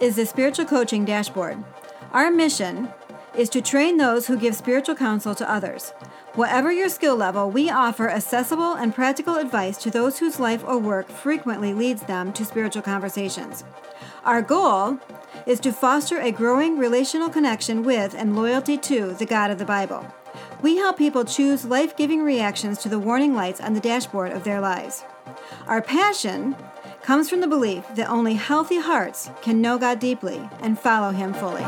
Is the Spiritual Coaching Dashboard. Our mission is to train those who give spiritual counsel to others. Whatever your skill level, we offer accessible and practical advice to those whose life or work frequently leads them to spiritual conversations. Our goal is to foster a growing relational connection with and loyalty to the God of the Bible. We help people choose life giving reactions to the warning lights on the dashboard of their lives. Our passion comes from the belief that only healthy hearts can know God deeply and follow Him fully.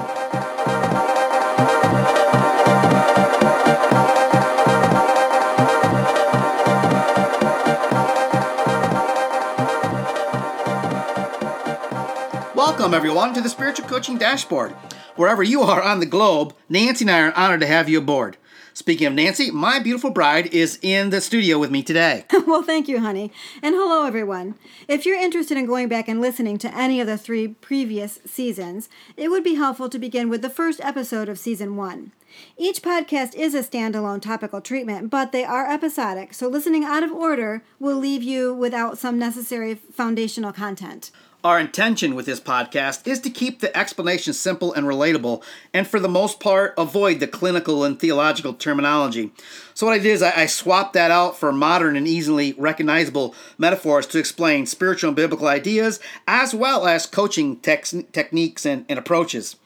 Welcome, everyone, to the Spiritual Coaching Dashboard. Wherever you are on the globe, Nancy and I are honored to have you aboard. Speaking of Nancy, my beautiful bride is in the studio with me today. well, thank you, honey. And hello, everyone. If you're interested in going back and listening to any of the three previous seasons, it would be helpful to begin with the first episode of season one. Each podcast is a standalone topical treatment, but they are episodic, so listening out of order will leave you without some necessary foundational content. Our intention with this podcast is to keep the explanation simple and relatable, and for the most part, avoid the clinical and theological terminology. So, what I did is I, swapped that out for modern and easily recognizable metaphors to explain spiritual and biblical ideas, as well as coaching tex- techniques and, and approaches.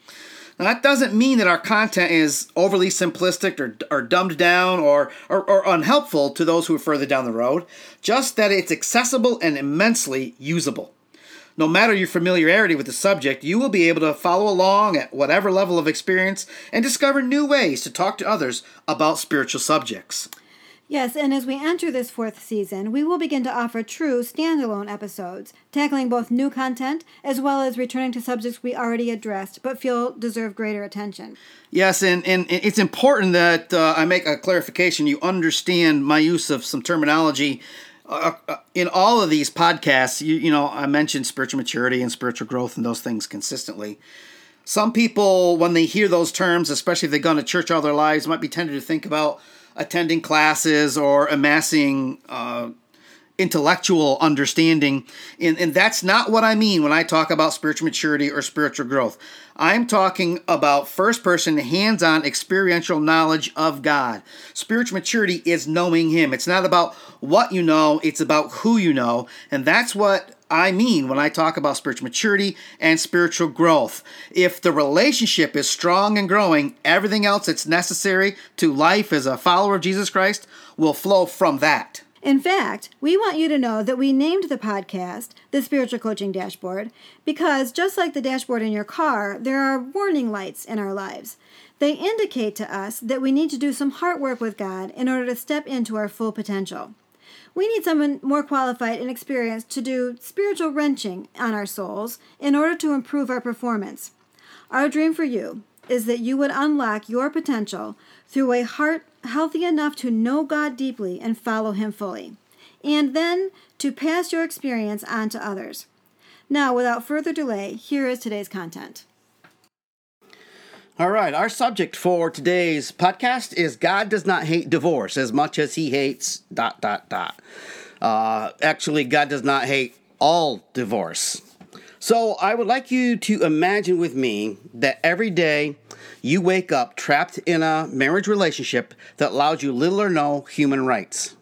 Now, that doesn't mean that our content is overly simplistic or, or dumbed down or, or, or unhelpful to those who are further down the road, just that it's accessible and immensely usable. No matter your familiarity with the subject, you will be able to follow along at whatever level of experience and discover new ways to talk to others about spiritual subjects. Yes, and as we enter this fourth season, we will begin to offer true standalone episodes, tackling both new content as well as returning to subjects we already addressed but feel deserve greater attention. Yes, and, and it's important that uh, I make a clarification. You understand my use of some terminology uh, uh, in all of these podcasts, you, you know, I mentioned spiritual maturity and spiritual growth and those things consistently. Some people, when they hear those terms, especially if they've gone to church all their lives, might be tempted to think about attending classes or amassing uh, intellectual understanding. And, and that's not what I mean when I talk about spiritual maturity or spiritual growth. I'm talking about first person, hands on, experiential knowledge of God. Spiritual maturity is knowing Him. It's not about what you know, it's about who you know. And that's what I mean when I talk about spiritual maturity and spiritual growth. If the relationship is strong and growing, everything else that's necessary to life as a follower of Jesus Christ will flow from that. In fact, we want you to know that we named the podcast the Spiritual Coaching Dashboard because, just like the dashboard in your car, there are warning lights in our lives. They indicate to us that we need to do some heart work with God in order to step into our full potential. We need someone more qualified and experienced to do spiritual wrenching on our souls in order to improve our performance. Our dream for you is that you would unlock your potential through a heart healthy enough to know God deeply and follow Him fully, and then to pass your experience on to others. Now, without further delay, here is today's content. All right, our subject for today's podcast is God does not hate divorce as much as he hates dot dot dot. Uh, actually, God does not hate all divorce. So I would like you to imagine with me that every day you wake up trapped in a marriage relationship that allows you little or no human rights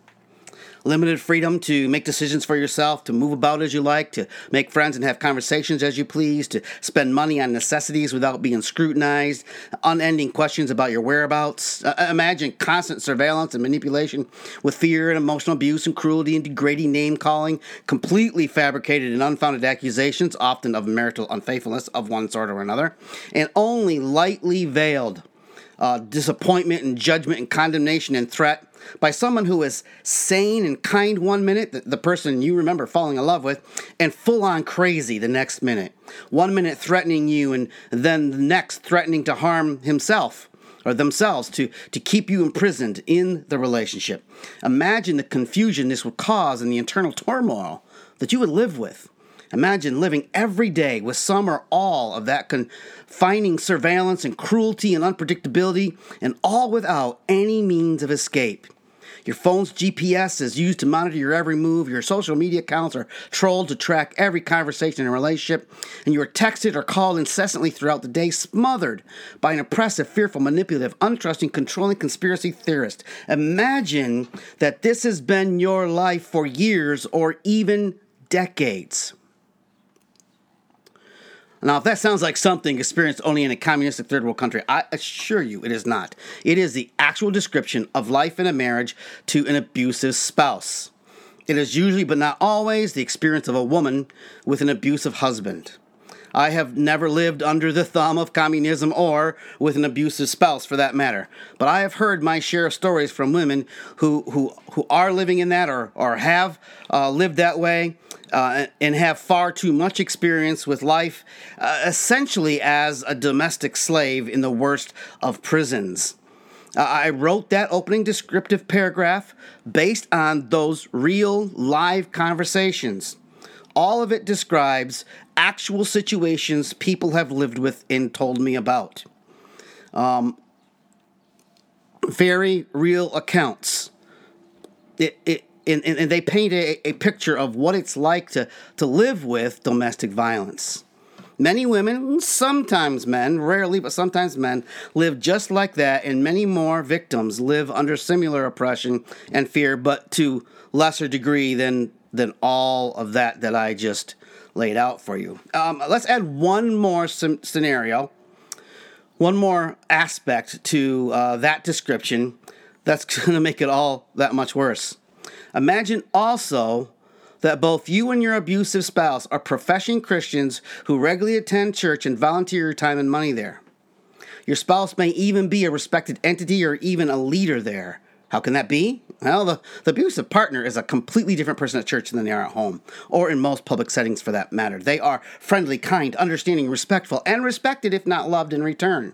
limited freedom to make decisions for yourself, to move about as you like, to make friends and have conversations as you please, to spend money on necessities without being scrutinized, unending questions about your whereabouts. Uh, imagine constant surveillance and manipulation with fear and emotional abuse and cruelty and degrading name calling, completely fabricated and unfounded accusations, often of marital unfaithfulness of one sort or another, and only lightly veiled uh, disappointment and judgment and condemnation and threat by someone who is sane and kind one minute, the, the person you remember falling in love with, and full on crazy the next minute. One minute threatening you, and then the next threatening to harm himself or themselves to, to keep you imprisoned in the relationship. Imagine the confusion this would cause and the internal turmoil that you would live with. Imagine living every day with some or all of that confining surveillance and cruelty and unpredictability, and all without any means of escape. Your phone's GPS is used to monitor your every move. Your social media accounts are trolled to track every conversation and relationship. And you are texted or called incessantly throughout the day, smothered by an oppressive, fearful, manipulative, untrusting, controlling conspiracy theorist. Imagine that this has been your life for years or even decades. Now, if that sounds like something experienced only in a communistic third world country, I assure you it is not. It is the actual description of life in a marriage to an abusive spouse. It is usually, but not always, the experience of a woman with an abusive husband. I have never lived under the thumb of communism or with an abusive spouse for that matter. But I have heard my share of stories from women who, who, who are living in that or, or have uh, lived that way uh, and have far too much experience with life, uh, essentially as a domestic slave in the worst of prisons. Uh, I wrote that opening descriptive paragraph based on those real live conversations. All of it describes actual situations people have lived with and told me about. Um, very real accounts. It, it, and, and, they paint a, a picture of what it's like to, to live with domestic violence. Many women, sometimes men, rarely, but sometimes men, live just like that, and many more victims live under similar oppression and fear, but to lesser degree than than all of that that I just laid out for you. Um, let's add one more scenario, one more aspect to uh, that description that's going to make it all that much worse. Imagine also that both you and your abusive spouse are professing Christians who regularly attend church and volunteer your time and money there. Your spouse may even be a respected entity or even a leader there. How can that be? Well, the, the abusive partner is a completely different person at church than they are at home, or in most public settings for that matter. They are friendly, kind, understanding, respectful, and respected if not loved in return.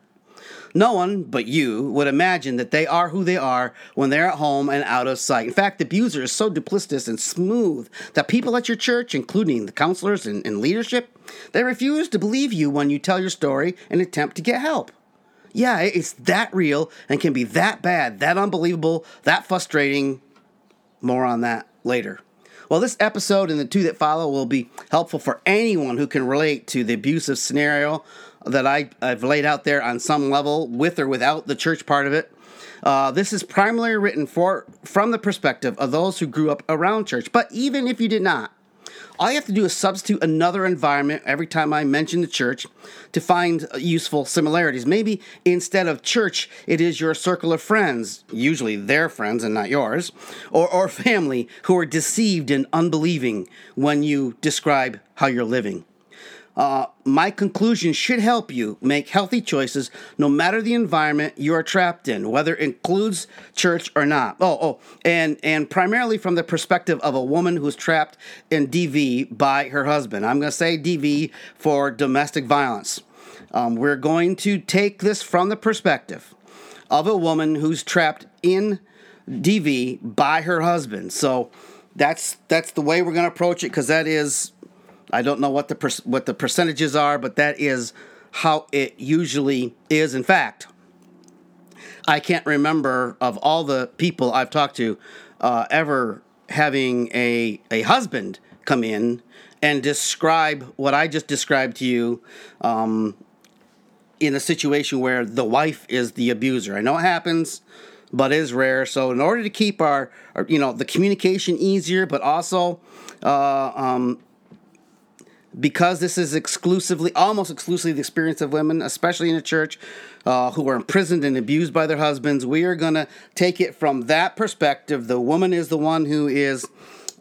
No one but you would imagine that they are who they are when they're at home and out of sight. In fact, the abuser is so duplicitous and smooth that people at your church, including the counselors and, and leadership, they refuse to believe you when you tell your story and attempt to get help. Yeah, it's that real and can be that bad, that unbelievable, that frustrating. More on that later. Well, this episode and the two that follow will be helpful for anyone who can relate to the abusive scenario that I, I've laid out there on some level, with or without the church part of it. Uh, this is primarily written for from the perspective of those who grew up around church. But even if you did not, all you have to do is substitute another environment every time I mention the church to find useful similarities. Maybe instead of church, it is your circle of friends, usually their friends and not yours, or, or family who are deceived and unbelieving when you describe how you're living. Uh, my conclusion should help you make healthy choices no matter the environment you are trapped in, whether it includes church or not. Oh, oh, and, and primarily from the perspective of a woman who's trapped in DV by her husband. I'm going to say DV for domestic violence. Um, we're going to take this from the perspective of a woman who's trapped in DV by her husband. So that's that's the way we're going to approach it because that is I don't know what the per- what the percentages are, but that is how it usually is. In fact, I can't remember of all the people I've talked to uh, ever having a a husband come in and describe what I just described to you um, in a situation where the wife is the abuser. I know it happens, but is rare. So in order to keep our, our you know the communication easier, but also uh, um, because this is exclusively, almost exclusively, the experience of women, especially in a church, uh, who are imprisoned and abused by their husbands, we are going to take it from that perspective. The woman is the one who is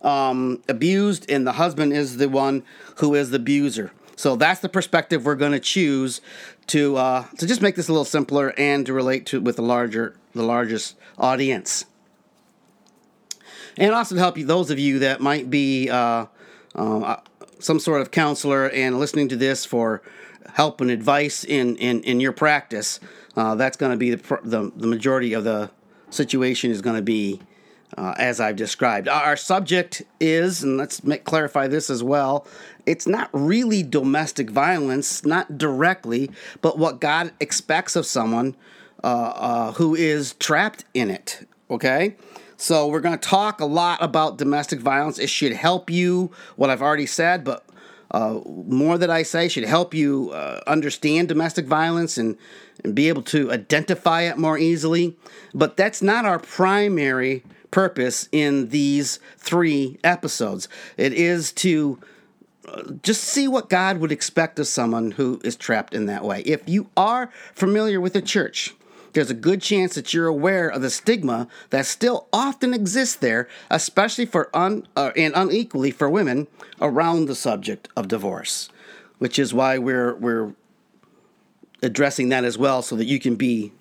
um, abused, and the husband is the one who is the abuser. So that's the perspective we're going to choose to uh, to just make this a little simpler and to relate to with the larger the largest audience, and also to help you those of you that might be. Uh, uh, some sort of counselor and listening to this for help and advice in, in, in your practice, uh, that's going to be the, the, the, majority of the situation is going to be uh, as I've described. Our subject is, and let's make, clarify this as well, it's not really domestic violence, not directly, but what God expects of someone uh, uh who is trapped in it. Okay? So we're going to talk a lot about domestic violence. It should help you, what I've already said, but uh, more that I say should help you uh, understand domestic violence and, and be able to identify it more easily. But that's not our primary purpose in these three episodes. It is to uh, just see what God would expect of someone who is trapped in that way. If you are familiar with the church, there's a good chance that you're aware of the stigma that still often exists there, especially for un, uh, and unequally for women around the subject of divorce, which is why we're we're addressing that as well, so that you can be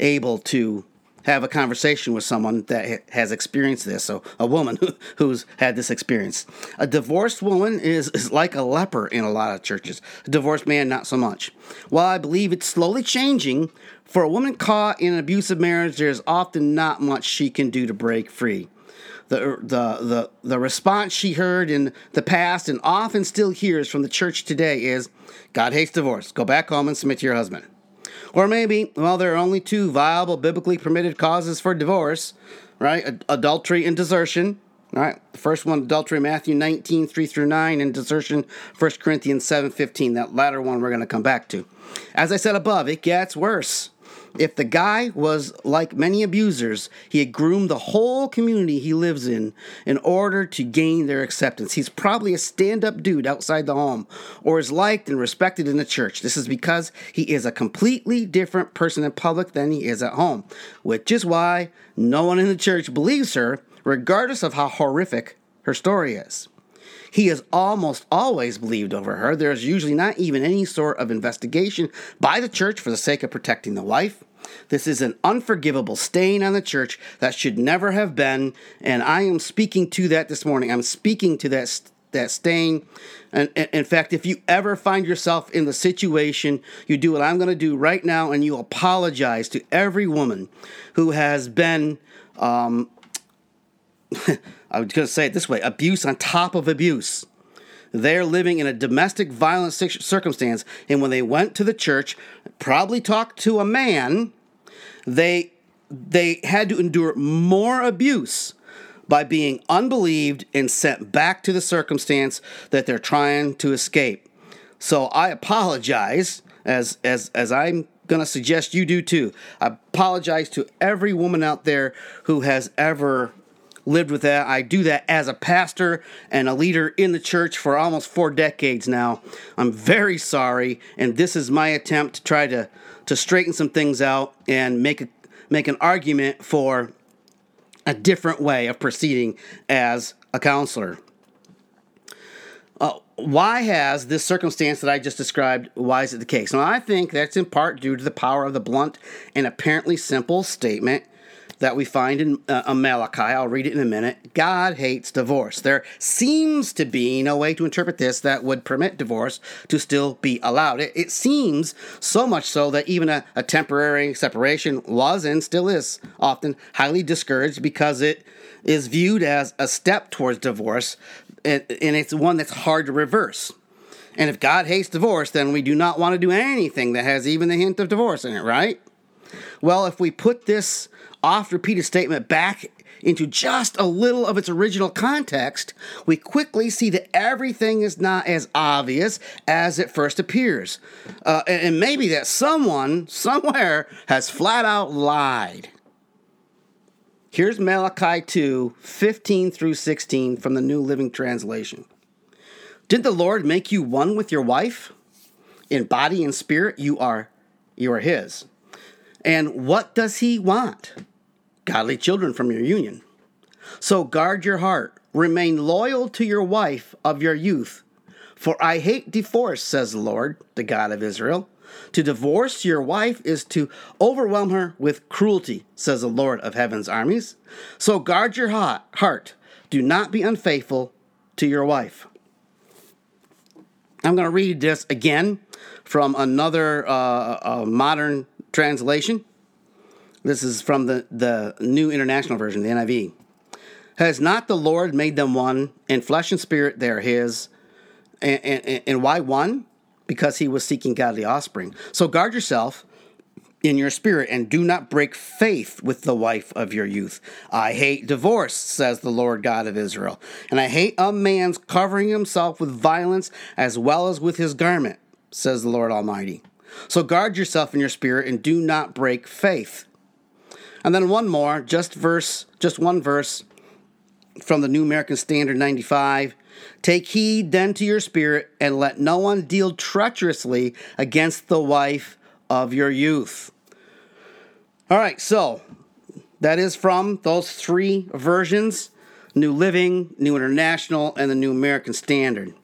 able to have a conversation with someone that has experienced this. So, a woman who's had this experience. A divorced woman is, is like a leper in a lot of churches. A divorced man, not so much. While I believe it's slowly changing, for a woman caught in an abusive marriage, there's often not much she can do to break free. The, the, the, the response she heard in the past and often still hears from the church today is God hates divorce. Go back home and submit to your husband. Or maybe, well, there are only two viable biblically permitted causes for divorce, right? adultery and desertion. Right. The first one, adultery, Matthew 19, 3 through 9, and desertion, 1 Corinthians 7, 15. That latter one we're going to come back to. As I said above, it gets worse. If the guy was like many abusers, he had groomed the whole community he lives in in order to gain their acceptance. He's probably a stand up dude outside the home or is liked and respected in the church. This is because he is a completely different person in public than he is at home, which is why no one in the church believes her, regardless of how horrific her story is. He is almost always believed over her. There is usually not even any sort of investigation by the church for the sake of protecting the wife. This is an unforgivable stain on the church that should never have been, and I am speaking to that this morning. I'm speaking to that that stain. And in fact, if you ever find yourself in the situation, you do what I'm going to do right now, and you apologize to every woman who has been um, I was going to say it this way abuse on top of abuse. They're living in a domestic violence circumstance, and when they went to the church, probably talked to a man, they they had to endure more abuse by being unbelieved and sent back to the circumstance that they're trying to escape. So I apologize as as as I'm going to suggest you do too. I apologize to every woman out there who has ever lived with that. I do that as a pastor and a leader in the church for almost four decades now. I'm very sorry, and this is my attempt to try to to straighten some things out and make a make an argument for a different way of proceeding as a counselor. Uh, why has this circumstance that I just described, why is it the case? Now, I think that's in part due to the power of the blunt and apparently simple statement that we find in uh, Malachi. I'll read it in a minute. God hates divorce. There seems to be no way to interpret this that would permit divorce to still be allowed. It, it seems so much so that even a, a temporary separation was and still is often highly discouraged because it is viewed as a step towards divorce and, and it's one that's hard to reverse. And if God hates divorce, then we do not want to do anything that has even the hint of divorce in it, right? Well, if we put this oft repeated statement back into just a little of its original context, we quickly see that everything is not as obvious as it first appears. Uh, and maybe that someone somewhere has flat out lied. Here's Malachi 2 15 through 16 from the New Living Translation. Did the Lord make you one with your wife? In body and spirit, you are, you are His. And what does He want? Godly children from your union. So guard your heart, remain loyal to your wife of your youth. For I hate divorce, says the Lord, the God of Israel. To divorce your wife is to overwhelm her with cruelty, says the Lord of heaven's armies. So guard your heart. Do not be unfaithful to your wife. I'm going to read this again from another uh, uh, modern translation. This is from the, the New International Version, the NIV. Has not the Lord made them one in flesh and spirit? They are His. And, and, and why one? Because He was seeking godly offspring. So guard yourself in your spirit and do not break faith with the wife of your youth. I hate divorce, says the Lord God of Israel, and I hate a man's covering himself with violence as well as with his garment, says the Lord Almighty. So guard yourself in your spirit and do not break faith. And then one more, just verse, just one verse from the New American Standard 95. Take heed then to your spirit, and let no one deal treacherously against the wife of your youth. All right, so that is from those three versions New Living, New International, and the New American Standard,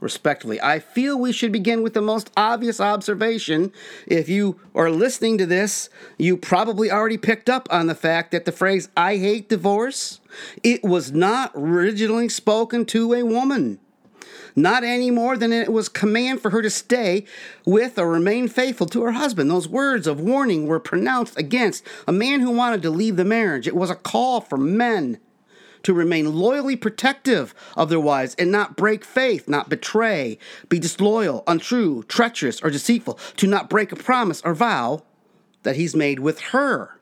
respectively. I feel we should begin with the most obvious observation. If you are listening to this, you probably already picked up on the fact that the phrase I hate divorce, it was not originally spoken to a woman not any more than it was command for her to stay with or remain faithful to her husband. Those words of warning were pronounced against a man who wanted to leave the marriage. It was a call for men to remain loyally protective of their wives and not break faith, not betray, be disloyal, untrue, treacherous, or deceitful, to not break a promise or vow that he's made with her.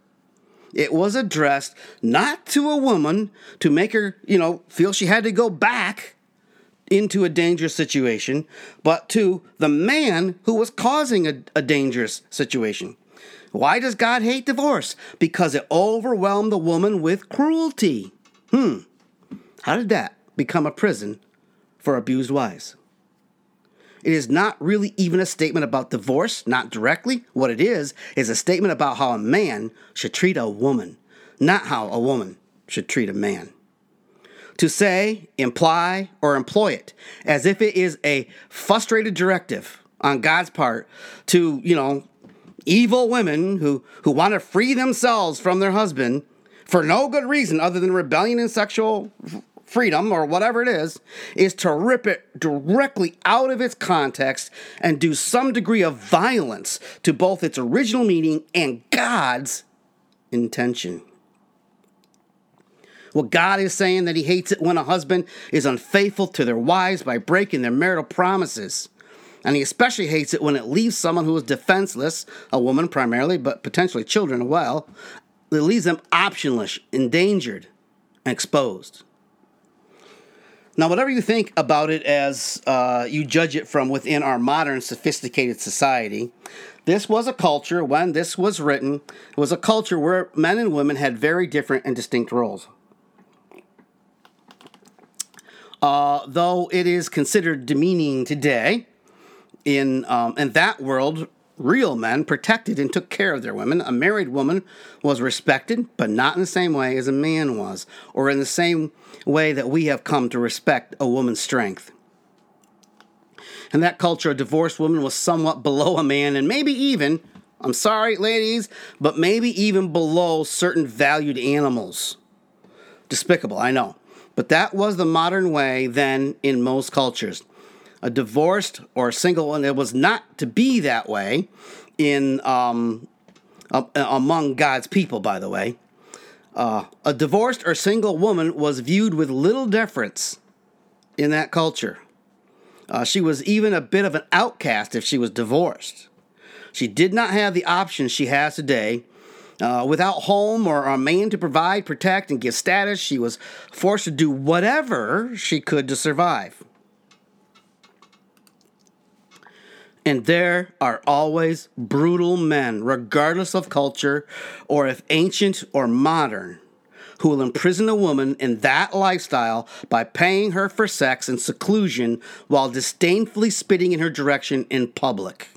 It was addressed not to a woman to make her, you know, feel she had to go back into a dangerous situation, but to the man who was causing a, a dangerous situation. Why does God hate divorce? Because it overwhelmed the woman with cruelty. Hmm. How did that become a prison for abused wives? It is not really even a statement about divorce, not directly. What it is, is a statement about how a man should treat a woman, not how a woman should treat a man to say, imply, or employ it as if it is a frustrated directive on God's part to, you know, evil women who, who want to free themselves from their husband for no good reason other than rebellion and sexual freedom or whatever it is, is to rip it directly out of its context and do some degree of violence to both its original meaning and God's intention. Well, God is saying that He hates it when a husband is unfaithful to their wives by breaking their marital promises. And He especially hates it when it leaves someone who is defenseless, a woman primarily, but potentially children as well, it leaves them optionless, endangered, and exposed. Now, whatever you think about it as uh, you judge it from within our modern sophisticated society, this was a culture, when this was written, it was a culture where men and women had very different and distinct roles. Uh, though it is considered demeaning today, in um, in that world, real men protected and took care of their women. A married woman was respected, but not in the same way as a man was, or in the same way that we have come to respect a woman's strength. In that culture, a divorced woman was somewhat below a man, and maybe even, I'm sorry, ladies, but maybe even below certain valued animals. Despicable, I know. But that was the modern way then in most cultures. A divorced or a single one, it was not to be that way in um, uh, among God's people, by the way. Uh, a divorced or single woman was viewed with little deference in that culture. Uh, she was even a bit of an outcast if she was divorced. She did not have the options she has today uh, without home or a man to provide, protect, and give status, she was forced to do whatever she could to survive. And there are always brutal men, regardless of culture or if ancient or modern, who will imprison a woman in that lifestyle by paying her for sex and seclusion while disdainfully spitting in her direction in public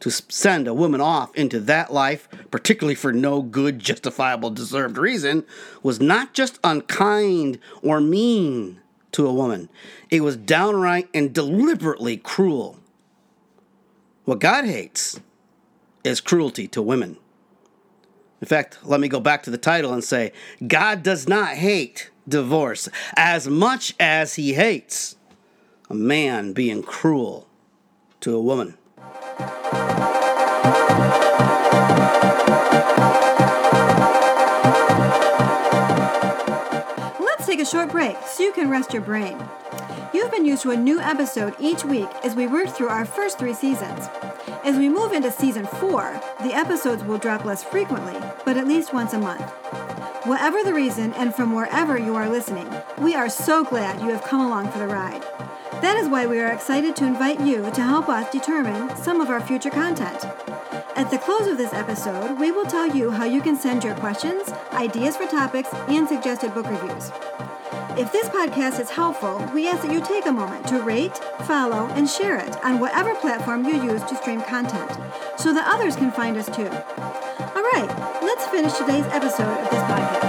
to send a woman off into that life, particularly for no good, justifiable, deserved reason, was not just unkind or mean to a woman, it was downright and deliberately cruel. What God hates is cruelty to women. In fact, let me go back to the title and say God does not hate divorce as much as he hates a man being cruel to a woman. Let's take a short break so you can rest your brain. You've been used to a new episode each week as we work through our first three seasons. As we move into season four, the episodes will drop less frequently, but at least once a month. Whatever the reason, and from wherever you are listening, we are so glad you have come along for the ride. That is why we are excited to invite you to help us determine some of our future content. At the close of this episode, we will tell you how you can send your questions, ideas for topics, and suggested book reviews. If this podcast is helpful, we ask that you take a moment to rate, follow, and share it on whatever platform you use to stream content so that others can find us too. All right, let's finish today's episode of this podcast.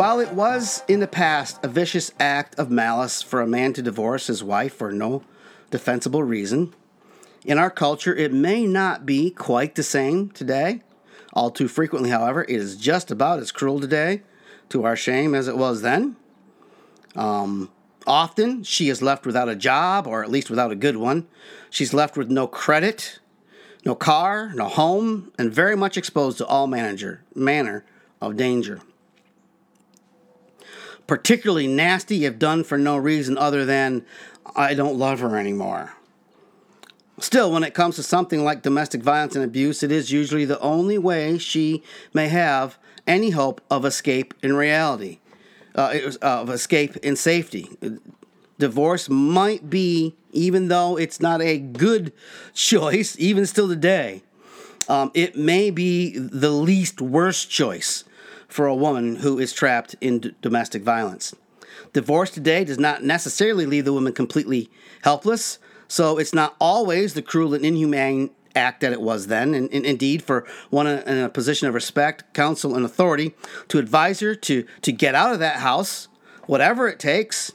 While it was in the past a vicious act of malice for a man to divorce his wife for no defensible reason, in our culture it may not be quite the same today. All too frequently, however, it is just about as cruel today, to our shame, as it was then. Um, often she is left without a job, or at least without a good one. She's left with no credit, no car, no home, and very much exposed to all manager, manner of danger particularly nasty if done for no reason other than I don't love her anymore. Still, when it comes to something like domestic violence and abuse, it is usually the only way she may have any hope of escape in reality, uh, of escape in safety. Divorce might be, even though it's not a good choice, even still today, um, it may be the least worst choice for a woman who is trapped in d- domestic violence. Divorce today does not necessarily leave the woman completely helpless, so it's not always the cruel and inhumane act that it was then. And, and, indeed, for one in a position of respect, counsel, and authority, to advise her to, to get out of that house, whatever it takes,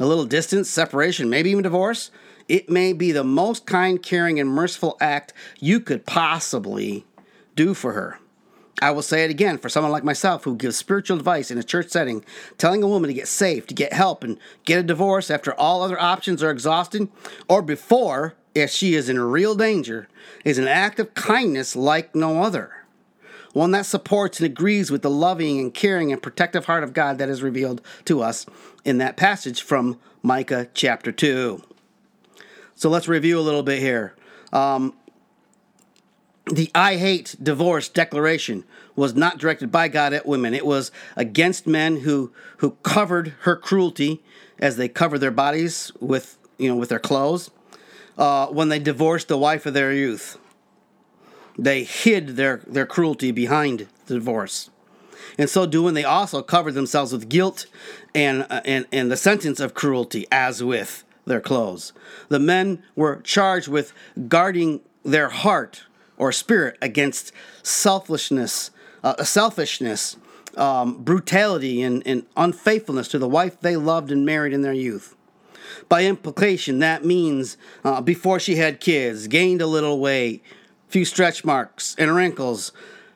a little distance, separation, maybe even divorce, it may be the most kind, caring, and merciful act you could possibly do for her. I will say it again for someone like myself who gives spiritual advice in a church setting, telling a woman to get safe, to get help, and get a divorce after all other options are exhausted, or before, if she is in real danger, is an act of kindness like no other. One that supports and agrees with the loving and caring and protective heart of God that is revealed to us in that passage from Micah chapter 2. So let's review a little bit here. Um, the I hate divorce declaration was not directed by God at women. It was against men who who covered her cruelty as they covered their bodies with you know with their clothes uh, when they divorced the wife of their youth. They hid their their cruelty behind the divorce. In so doing, they also covered themselves with guilt and, uh, and, and the sentence of cruelty, as with their clothes. The men were charged with guarding their heart or spirit against selfishness, uh, selfishness, um, brutality, and, and unfaithfulness to the wife they loved and married in their youth. By implication, that means uh, before she had kids, gained a little weight, few stretch marks and wrinkles,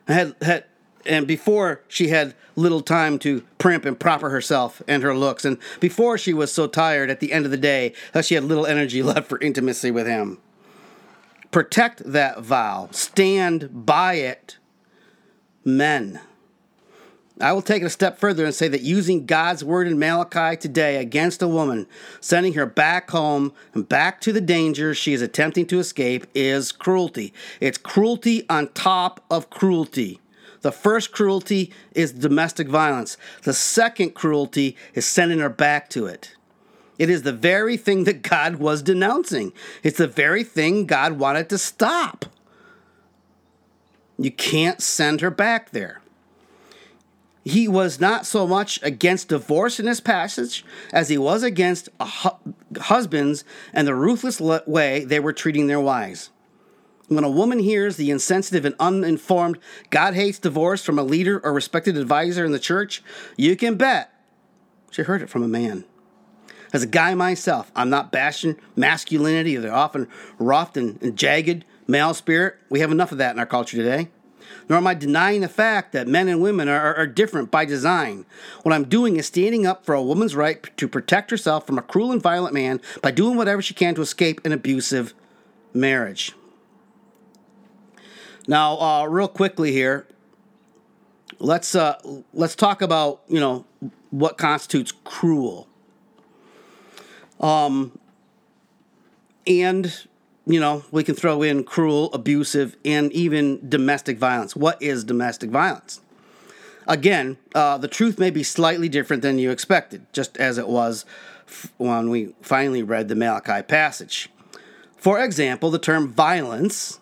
had had, and before she had little time to primp and proper herself and her looks, and before she was so tired at the end of the day that she had little energy left for intimacy with him. Protect that vow. Stand by it, men. I will take it a step further and say that using God's word in Malachi today against a woman, sending her back home and back to the danger she is attempting to escape, is cruelty. It's cruelty on top of cruelty. The first cruelty is domestic violence. The second cruelty is sending her back to it. It is the very thing that God was denouncing. It's the very thing God wanted to stop. You can't send her back there. He was not so much against divorce in this passage as he was against hu- husbands and the ruthless le- way they were treating their wives. When a woman hears the insensitive and uninformed God hates divorce from a leader or respected advisor in the church, you can bet she heard it from a man. As a guy myself, I'm not bashing masculinity or the often rough and, and jagged male spirit. We have enough of that in our culture today. Nor am I denying the fact that men and women are, are, are different by design. What I'm doing is standing up for a woman's right to protect herself from a cruel and violent man by doing whatever she can to escape an abusive marriage. Now, uh, real quickly here, let's uh, let's talk about you know what constitutes cruel. Um, and you know we can throw in cruel, abusive, and even domestic violence. What is domestic violence? Again, uh, the truth may be slightly different than you expected, just as it was f- when we finally read the Malachi passage. For example, the term violence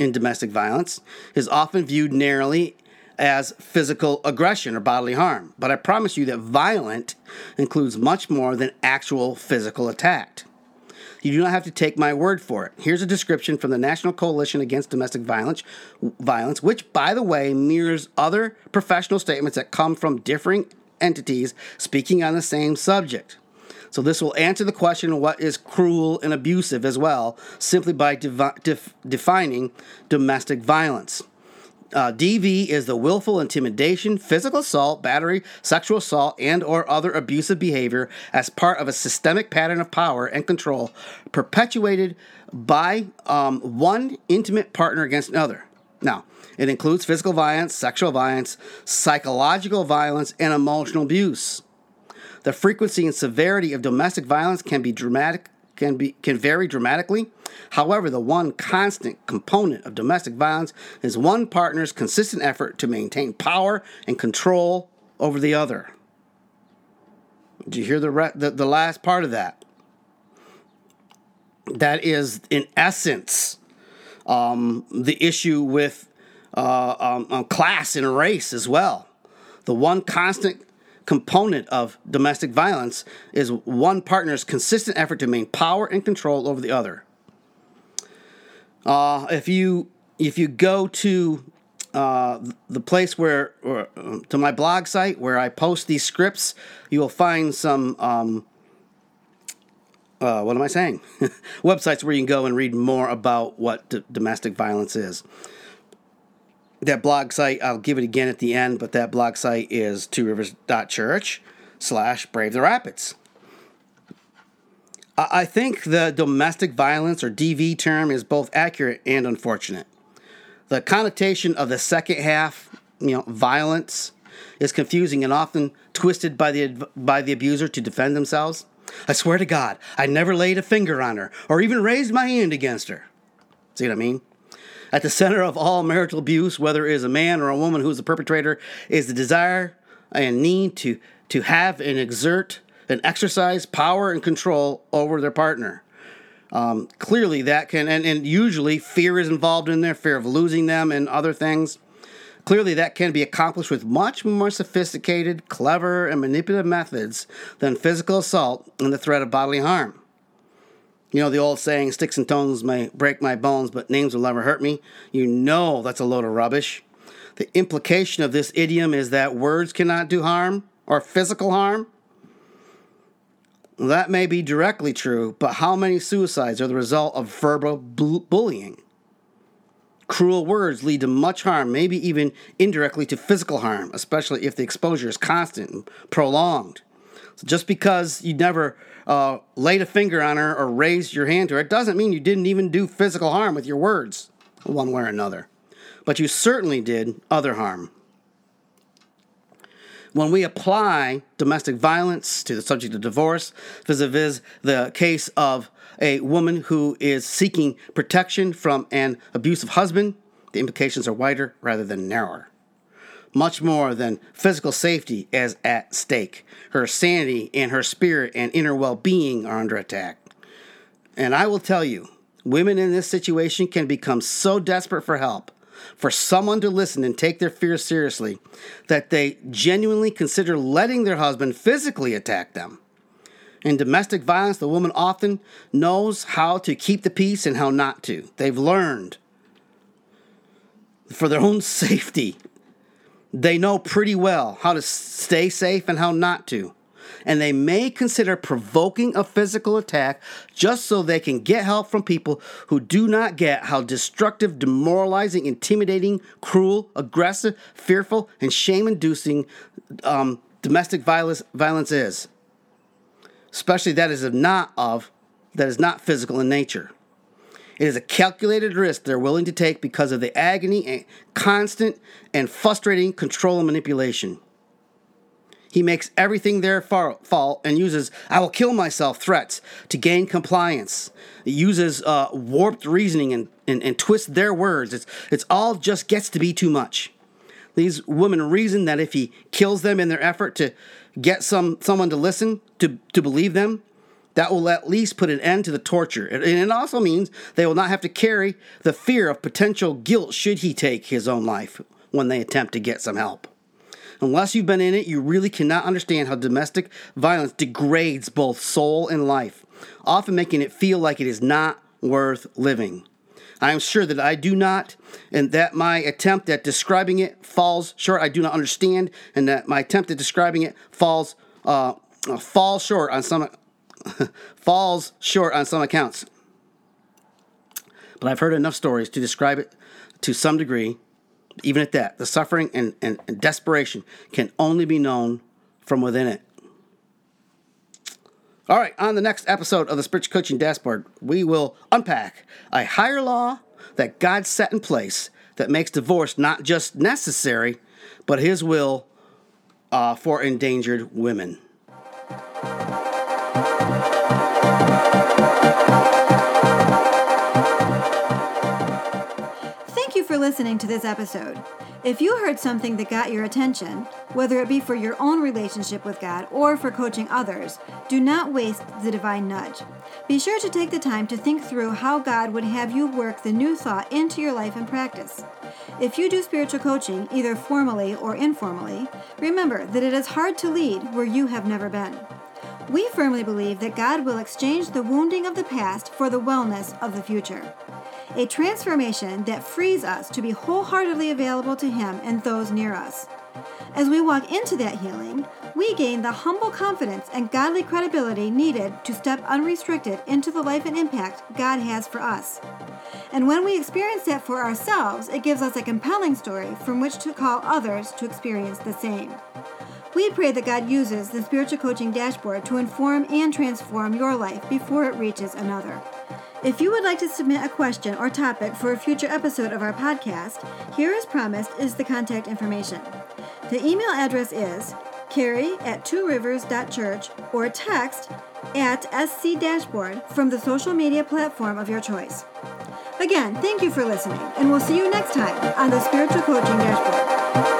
in domestic violence is often viewed narrowly as physical aggression or bodily harm, but I promise you that violent includes much more than actual physical attack. You do not have to take my word for it. Here's a description from the National Coalition Against Domestic Violence, violence, which, by the way, mirrors other professional statements that come from differing entities speaking on the same subject. So this will answer the question what is cruel and abusive as well, simply by def- defining domestic violence. Uh, DV is the willful intimidation, physical assault, battery, sexual assault, and or other abusive behavior as part of a systemic pattern of power and control perpetuated by um, one intimate partner against another. Now, it includes physical violence, sexual violence, psychological violence, and emotional abuse. The frequency and severity of domestic violence can be dramatic can be can vary dramatically. However, the one constant component of domestic violence is one partner's consistent effort to maintain power and control over the other. Did you hear the, re- the, the last part of that? That is, in essence, um, the issue with uh, um, um, class and race as well. The one constant component of domestic violence is one partner's consistent effort to maintain power and control over the other. Uh, if you if you go to uh, the place where or, uh, to my blog site where I post these scripts, you will find some. Um, uh, what am I saying? Websites where you can go and read more about what d- domestic violence is that blog site, I'll give it again at the end, but that blog site is two-rivers.church slash Brave the Rapids. I think the domestic violence or DV term is both accurate and unfortunate. The connotation of the second half, you know, violence, is confusing and often twisted by the by the abuser to defend themselves. I swear to God, I never laid a finger on her or even raised my hand against her. See what I mean? At the center of all marital abuse, whether it is a man or a woman who is the perpetrator, is the desire and need to, to have and exert and exercise power and control over their partner. Um, clearly, that can, and, and usually fear is involved in there, fear of losing them and other things. Clearly, that can be accomplished with much more sophisticated, clever, and manipulative methods than physical assault and the threat of bodily harm. You know the old saying, sticks and stones may break my bones, but names will never hurt me? You know that's a load of rubbish. The implication of this idiom is that words cannot do harm or physical harm. That may be directly true, but how many suicides are the result of verbal bu- bullying? Cruel words lead to much harm, maybe even indirectly to physical harm, especially if the exposure is constant and prolonged. So just because you never uh, laid a finger on her or raised your hand to her, it doesn't mean you didn't even do physical harm with your words, one way or another. But you certainly did other harm. When we apply domestic violence to the subject of divorce, vis a vis the case of a woman who is seeking protection from an abusive husband, the implications are wider rather than narrower much more than physical safety is at stake. Her sanity and her spirit and inner well being are under attack. And I will tell you, women in this situation can become so desperate for help, for someone to listen and take their fears seriously, that they genuinely consider letting their husband physically attack them. In domestic violence, the woman often knows how to keep the peace and how not to. They've learned for their own safety they know pretty well how to stay safe and how not to. And they may consider provoking a physical attack just so they can get help from people who do not get how destructive, demoralizing, intimidating, cruel, aggressive, fearful, and shame inducing um, domestic violence, violence is. Especially that is not of that is not physical in nature. It is a calculated risk they're willing to take because of the agony and constant and frustrating control and manipulation. He makes everything their fault and uses "I will kill myself" threats to gain compliance. He uses uh, warped reasoning and, and, and twists their words. It's, it's all just gets to be too much. These women reason that if he kills them in their effort to get some someone to listen to, to believe them, that will at least put an end to the torture. And it also means they will not have to carry the fear of potential guilt should he take his own life when they attempt to get some help. Unless you've been in it, you really cannot understand how domestic violence degrades both soul and life, often making it feel like it is not worth living. I am sure that I do not, and that my attempt at describing it falls short. I do not understand, and that my attempt at describing it falls uh, uh falls short on some falls short on some accounts. But I've heard enough stories to describe it to some degree, even at that, the suffering and, and, and desperation can only be known from within it. All right, on the next episode of the Spiritual Coaching Dashboard, we will unpack a higher law that God set in place that makes divorce not just necessary, but His will uh, for endangered women. Listening to this episode. If you heard something that got your attention, whether it be for your own relationship with God or for coaching others, do not waste the divine nudge. Be sure to take the time to think through how God would have you work the new thought into your life and practice. If you do spiritual coaching, either formally or informally, remember that it is hard to lead where you have never been. We firmly believe that God will exchange the wounding of the past for the wellness of the future a transformation that frees us to be wholeheartedly available to Him and those near us. As we walk into that healing, we gain the humble confidence and godly credibility needed to step unrestricted into the life and impact God has for us. And when we experience that for ourselves, it gives us a compelling story from which to call others to experience the same. We pray that God uses the spiritual coaching dashboard to inform and transform your life before it reaches another. If you would like to submit a question or topic for a future episode of our podcast, here as promised is the contact information. The email address is carrie at tworivers.church or text at SC Dashboard from the social media platform of your choice. Again, thank you for listening, and we'll see you next time on the Spiritual Coaching Dashboard.